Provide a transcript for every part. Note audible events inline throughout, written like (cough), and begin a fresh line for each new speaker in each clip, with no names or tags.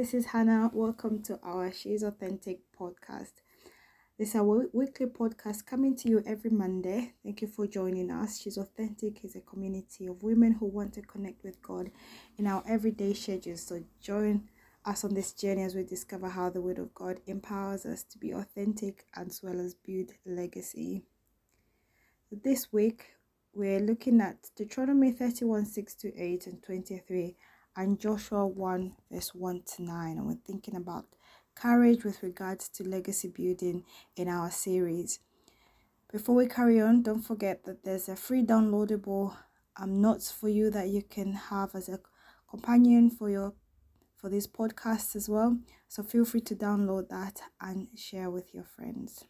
This is Hannah. Welcome to our She's Authentic podcast. This is our weekly podcast coming to you every Monday. Thank you for joining us. She's Authentic is a community of women who want to connect with God in our everyday schedules. So join us on this journey as we discover how the Word of God empowers us to be authentic as well as build legacy. This week, we're looking at Deuteronomy 31 6 to 8 and 23 and Joshua 1 verse 1 to 9. And we're thinking about courage with regards to legacy building in our series. Before we carry on, don't forget that there's a free downloadable um, notes for you that you can have as a companion for your for this podcast as well. So feel free to download that and share with your friends.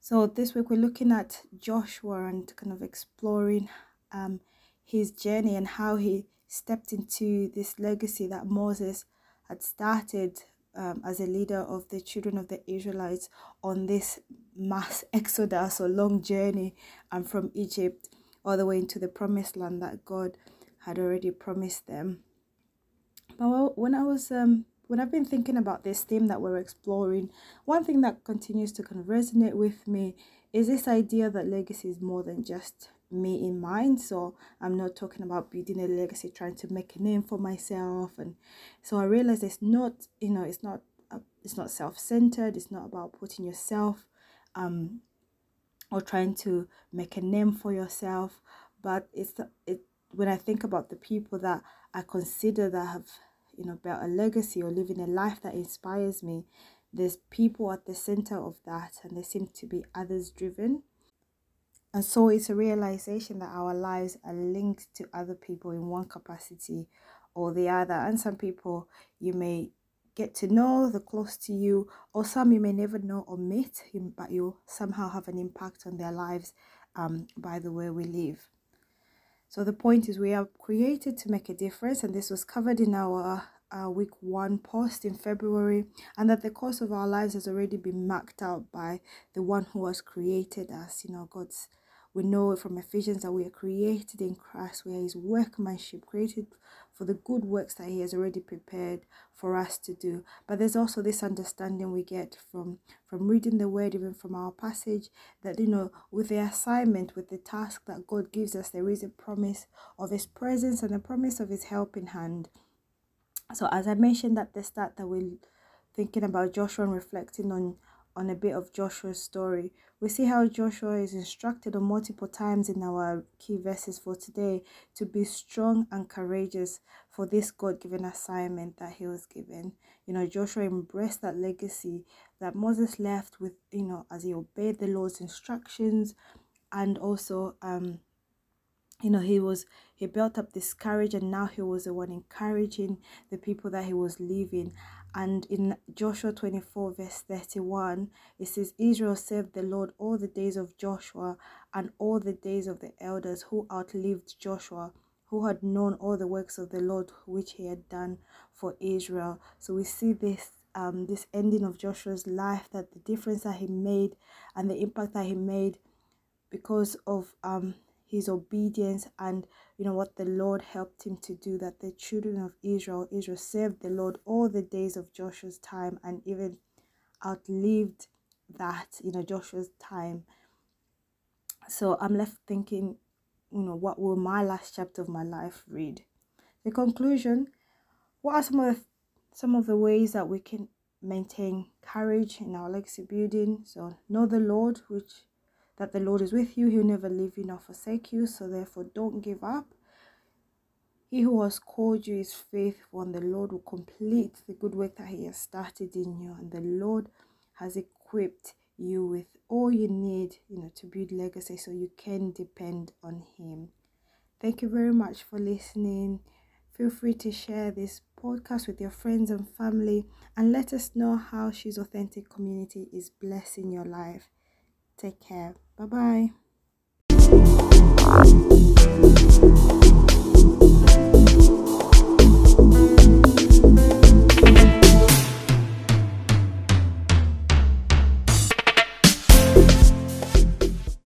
So this week we're looking at Joshua and kind of exploring um, his journey and how he stepped into this legacy that Moses had started um, as a leader of the children of the Israelites on this mass (laughs) exodus or long journey um, from Egypt all the way into the promised land that God had already promised them. But when I was um, when I've been thinking about this theme that we're exploring, one thing that continues to kind of resonate with me is this idea that legacy is more than just me in mind so i'm not talking about building a legacy trying to make a name for myself. And so i realized it's not you know it's not uh, it's not self-centered it's not about putting yourself um or trying to make a name for yourself. But it's it when i think about the people that i consider that have you know built a legacy or living a life that inspires me there's people at the center of that and they seem to be others driven and so it's a realization that our lives are linked to other people in one capacity or the other. And some people you may get to know, the close to you, or some you may never know or meet, but you somehow have an impact on their lives um, by the way we live. So the point is, we are created to make a difference, and this was covered in our uh, week one post in February, and that the course of our lives has already been marked out by the one who has created us. You know, God's we know from Ephesians that we are created in Christ, we are His workmanship, created for the good works that He has already prepared for us to do. But there's also this understanding we get from from reading the Word, even from our passage, that you know, with the assignment, with the task that God gives us, there is a promise of His presence and a promise of His helping hand. So, as I mentioned at the start, that we're thinking about Joshua and reflecting on on a bit of Joshua's story. We see how Joshua is instructed on multiple times in our key verses for today to be strong and courageous for this God given assignment that he was given. You know, Joshua embraced that legacy that Moses left with, you know, as he obeyed the Lord's instructions and also um you know he was he built up this courage and now he was the one encouraging the people that he was leaving and in Joshua 24, verse 31, it says, Israel served the Lord all the days of Joshua and all the days of the elders who outlived Joshua, who had known all the works of the Lord which he had done for Israel. So we see this um, this ending of Joshua's life, that the difference that he made and the impact that he made because of um, his obedience and you know what the Lord helped him to do that the children of Israel Israel served the Lord all the days of Joshua's time and even outlived that you know Joshua's time. So I'm left thinking you know what will my last chapter of my life read? The conclusion what are some of the, some of the ways that we can maintain courage in our legacy building? So know the Lord which that the Lord is with you. He'll never leave you nor forsake you. So therefore, don't give up. He who has called you is faithful, and the Lord will complete the good work that He has started in you. And the Lord has equipped you with all you need, you know, to build legacy so you can depend on Him. Thank you very much for listening. Feel free to share this podcast with your friends and family and let us know how She's Authentic Community is blessing your life. Take care. Bye bye.